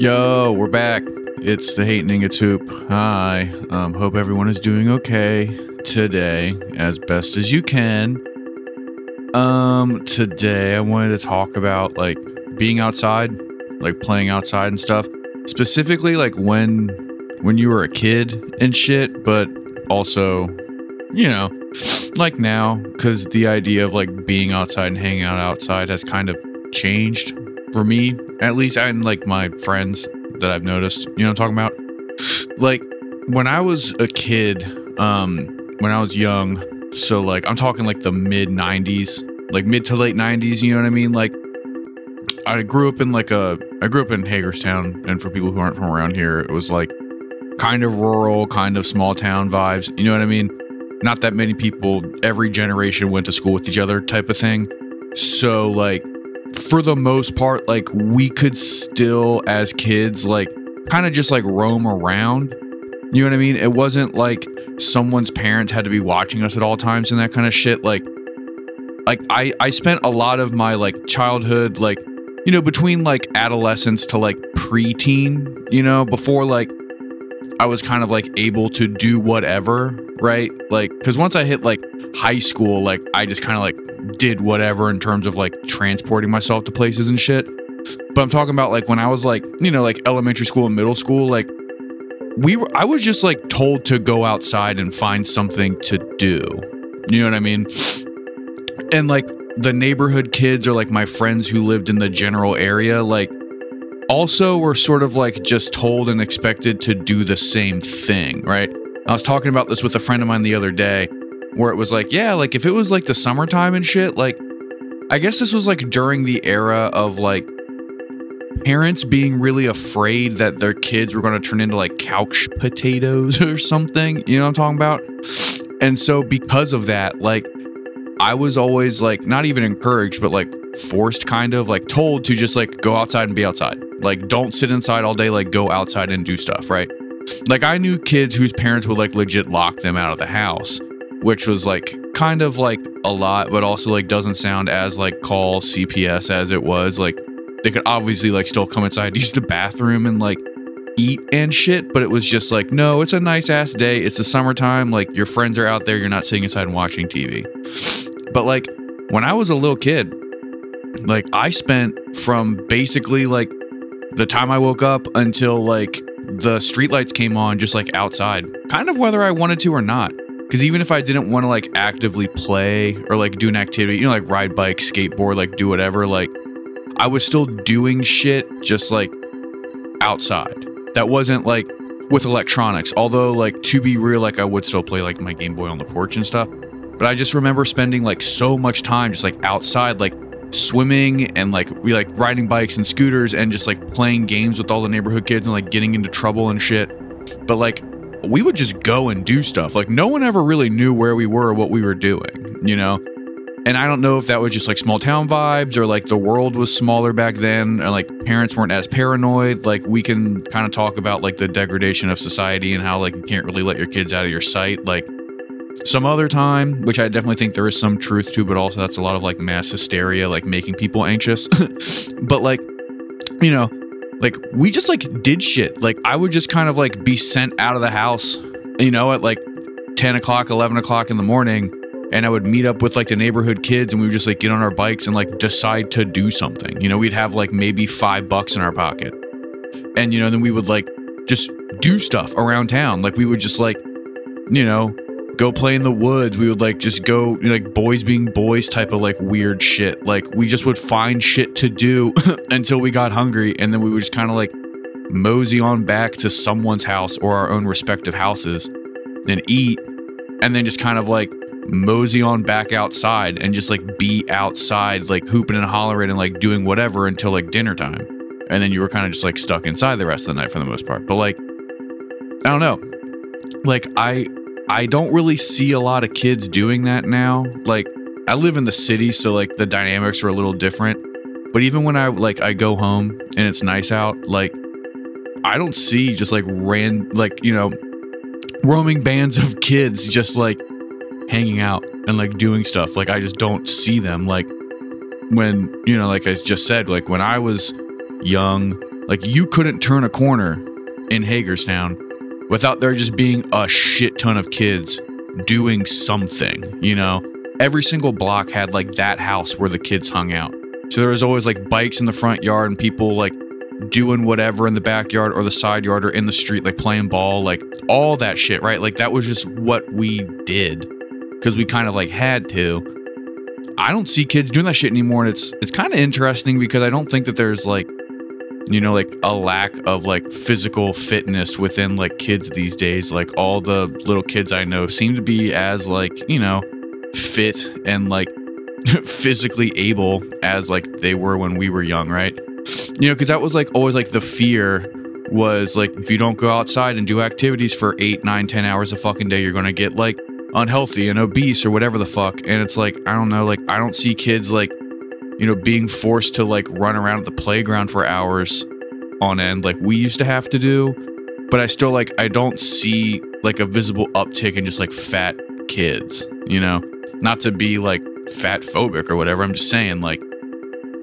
Yo, we're back. It's the Hatening It's Hoop. Hi. Um, hope everyone is doing okay today, as best as you can. Um, today I wanted to talk about like being outside, like playing outside and stuff. Specifically, like when when you were a kid and shit, but also, you know, like now, because the idea of like being outside and hanging out outside has kind of changed for me, at least, and like my friends that I've noticed. You know what I'm talking about? Like when I was a kid, um, when I was young, so like I'm talking like the mid 90s, like mid to late 90s, you know what I mean? Like I grew up in like a I grew up in Hagerstown, and for people who aren't from around here, it was like kind of rural, kind of small town vibes. You know what I mean? Not that many people every generation went to school with each other type of thing. So like for the most part, like we could still as kids like kind of just like roam around. You know what I mean? It wasn't like someone's parents had to be watching us at all times and that kind of shit. Like like I I spent a lot of my like childhood like you know between like adolescence to like preteen, you know, before like I was kind of like able to do whatever, right? Like cuz once I hit like high school, like I just kind of like did whatever in terms of like transporting myself to places and shit. But I'm talking about like when I was like, you know, like elementary school and middle school, like we were I was just like told to go outside and find something to do. You know what I mean? And like the neighborhood kids or like my friends who lived in the general area, like also were sort of like just told and expected to do the same thing, right? I was talking about this with a friend of mine the other day where it was like, yeah, like if it was like the summertime and shit, like I guess this was like during the era of like parents being really afraid that their kids were going to turn into like couch potatoes or something. You know what I'm talking about? And so because of that, like I was always like not even encouraged, but like forced kind of like told to just like go outside and be outside. Like don't sit inside all day, like go outside and do stuff, right? Like I knew kids whose parents would like legit lock them out of the house, which was like kind of like a lot, but also like doesn't sound as like call CPS as it was. Like they could obviously like still come inside, use the bathroom and like eat and shit, but it was just like, no, it's a nice ass day. It's the summertime. Like your friends are out there. You're not sitting inside and watching TV. But like when I was a little kid, like I spent from basically like the time I woke up until like the streetlights came on just like outside, kind of whether I wanted to or not. Because even if I didn't want to like actively play or like do an activity, you know, like ride bike, skateboard, like do whatever, like I was still doing shit just like outside. That wasn't like with electronics. Although, like, to be real, like I would still play like my Game Boy on the porch and stuff. But I just remember spending like so much time just like outside, like swimming and like we like riding bikes and scooters and just like playing games with all the neighborhood kids and like getting into trouble and shit. But like we would just go and do stuff. Like no one ever really knew where we were or what we were doing, you know? And I don't know if that was just like small town vibes or like the world was smaller back then and like parents weren't as paranoid. Like we can kind of talk about like the degradation of society and how like you can't really let your kids out of your sight. Like some other time, which I definitely think there is some truth to, but also that's a lot of like mass hysteria, like making people anxious. but like, you know, like we just like did shit. Like I would just kind of like be sent out of the house, you know, at like 10 o'clock, 11 o'clock in the morning. And I would meet up with like the neighborhood kids and we would just like get on our bikes and like decide to do something. You know, we'd have like maybe five bucks in our pocket. And, you know, then we would like just do stuff around town. Like we would just like, you know, go play in the woods. We would like just go like boys being boys type of like weird shit. Like we just would find shit to do until we got hungry and then we would just kind of like mosey on back to someone's house or our own respective houses and eat and then just kind of like mosey on back outside and just like be outside like hooping and hollering and like doing whatever until like dinner time and then you were kind of just like stuck inside the rest of the night for the most part but like i don't know like i I don't really see a lot of kids doing that now. Like I live in the city, so like the dynamics are a little different. But even when I like I go home and it's nice out, like I don't see just like ran like, you know, roaming bands of kids just like hanging out and like doing stuff. Like I just don't see them like when, you know, like I just said, like when I was young Like you couldn't turn a corner in Hagerstown without there just being a shit ton of kids doing something, you know? Every single block had like that house where the kids hung out. So there was always like bikes in the front yard and people like doing whatever in the backyard or the side yard or in the street, like playing ball, like all that shit, right? Like that was just what we did because we kind of like had to. I don't see kids doing that shit anymore, and it's it's kind of interesting because I don't think that there's like, you know, like a lack of like physical fitness within like kids these days. Like all the little kids I know seem to be as like you know fit and like physically able as like they were when we were young, right? You know, because that was like always like the fear was like if you don't go outside and do activities for eight, nine, ten hours a fucking day, you're gonna get like unhealthy and obese or whatever the fuck. And it's like, I don't know, like I don't see kids like, you know, being forced to like run around the playground for hours on end like we used to have to do. But I still like I don't see like a visible uptick in just like fat kids, you know? Not to be like fat phobic or whatever. I'm just saying like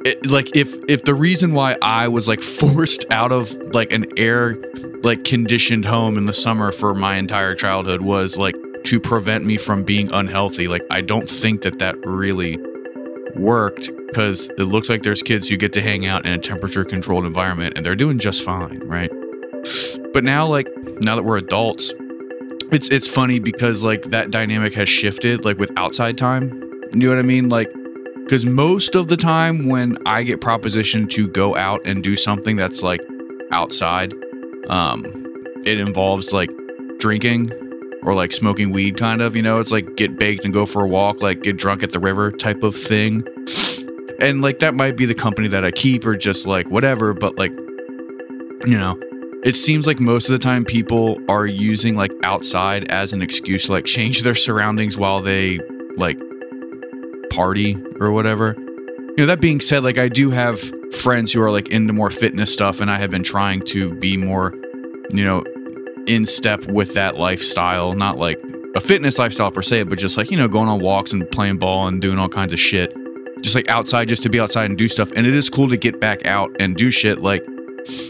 it, like if if the reason why I was like forced out of like an air like conditioned home in the summer for my entire childhood was like to prevent me from being unhealthy, like I don't think that that really worked because it looks like there's kids who get to hang out in a temperature controlled environment and they're doing just fine, right? But now like now that we're adults, it's it's funny because like that dynamic has shifted like with outside time. You know what I mean? Like because most of the time when I get propositioned to go out and do something that's like outside, um, it involves like drinking or like smoking weed, kind of. You know, it's like get baked and go for a walk, like get drunk at the river type of thing. And like that might be the company that I keep or just like whatever, but like, you know, it seems like most of the time people are using like outside as an excuse to like change their surroundings while they like party or whatever. You know, that being said, like I do have friends who are like into more fitness stuff, and I have been trying to be more, you know, in step with that lifestyle. Not like a fitness lifestyle per se, but just like, you know, going on walks and playing ball and doing all kinds of shit. Just like outside, just to be outside and do stuff. And it is cool to get back out and do shit. Like,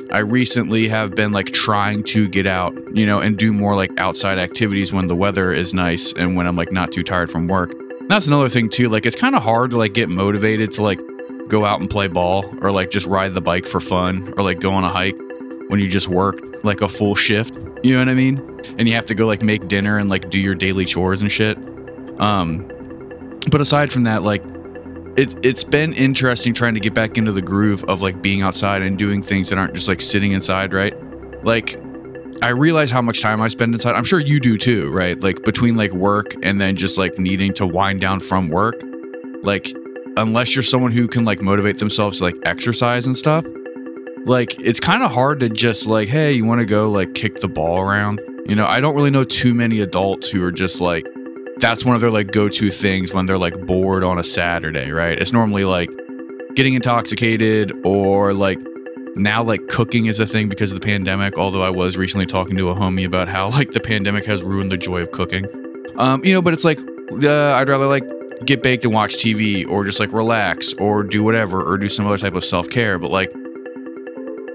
I recently have been like trying to get out, you know, and do more like outside activities when the weather is nice and when I'm like not too tired from work. That's another thing too. Like it's kind of hard to like get motivated to like go out and play ball or like just ride the bike for fun or like go on a hike when you just work like a full shift. You know what I mean? And you have to go like make dinner and like do your daily chores and shit. Um but aside from that like it it's been interesting trying to get back into the groove of like being outside and doing things that aren't just like sitting inside, right? Like I realize how much time I spend inside. I'm sure you do too, right? Like between like work and then just like needing to wind down from work. Like unless you're someone who can like motivate themselves to like exercise and stuff, like it's kind of hard to just like, hey, you want to go like kick the ball around? You know, I don't really know too many adults who are just like that's one of their like go-to things when they're like bored on a Saturday, right? It's normally like getting intoxicated or like now like cooking is a thing because of the pandemic although i was recently talking to a homie about how like the pandemic has ruined the joy of cooking um you know but it's like uh, i'd rather like get baked and watch tv or just like relax or do whatever or do some other type of self-care but like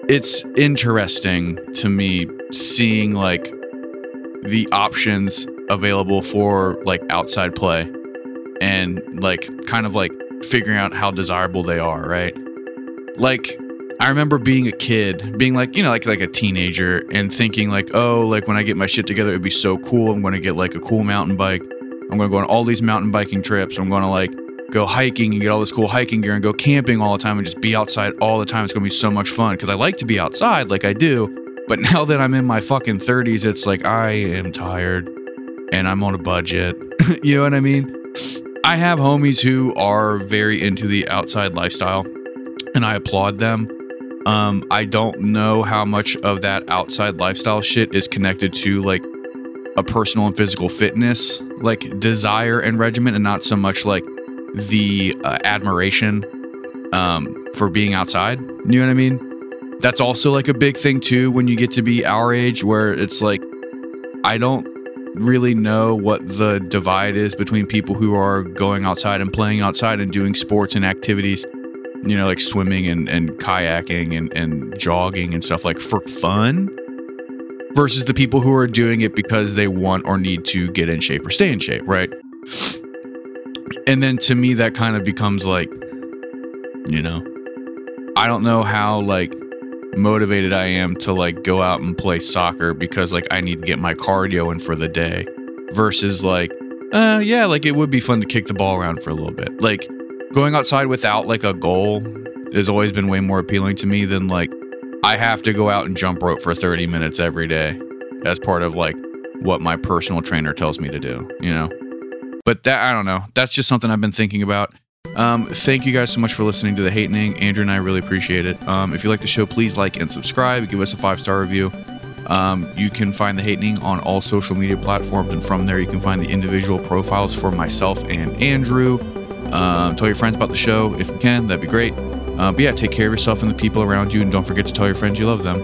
it's interesting to me seeing like the options available for like outside play and like kind of like figuring out how desirable they are right like I remember being a kid, being like, you know, like like a teenager and thinking like, oh, like when I get my shit together, it'd be so cool. I'm to get like a cool mountain bike. I'm to go on all these mountain biking trips. I'm to like go hiking and get all this cool hiking gear and go camping all the time and just be outside all the time. It's to be so much fun because I like to be outside like I do. But now that I'm in my fucking 30s, it's like I am tired and I'm on a budget. you know what I mean? I have homies who are very into the outside lifestyle and I applaud them. Um, I don't know how much of that outside lifestyle shit is connected to like a personal and physical fitness, like desire and regimen, and not so much like the uh, admiration um, for being outside. You know what I mean? That's also like a big thing too when you get to be our age, where it's like, I don't really know what the divide is between people who are going outside and playing outside and doing sports and activities you know, like swimming and, and kayaking and, and jogging and stuff like for fun versus the people who are doing it because they want or need to get in shape or stay in shape, right? And then to me, that kind of becomes like, you know, I don't know how like motivated I am to like go out and play soccer because like I need to get my cardio in for the day versus like, uh, yeah, like it would be fun to kick the ball around for a little bit. Like going outside without like a goal has always been way more appealing to me than like I have to go out and jump rope for 30 minutes every day as part of like what my personal trainer tells me to do, you know? But that, I don't know. That's just something I've been thinking about. Um, thank you guys so much for listening to The Hatening. Andrew and I really appreciate it. Um, if you like the show, please like and subscribe. Give us a five star review. Um, you can find The Hatening on all social media platforms, and from there, you can find the individual profiles for myself and Andrew. Um, tell your friends about the show if you can, that'd be great. Uh, but yeah, take care of yourself and the people around you, and don't forget to tell your friends you love them.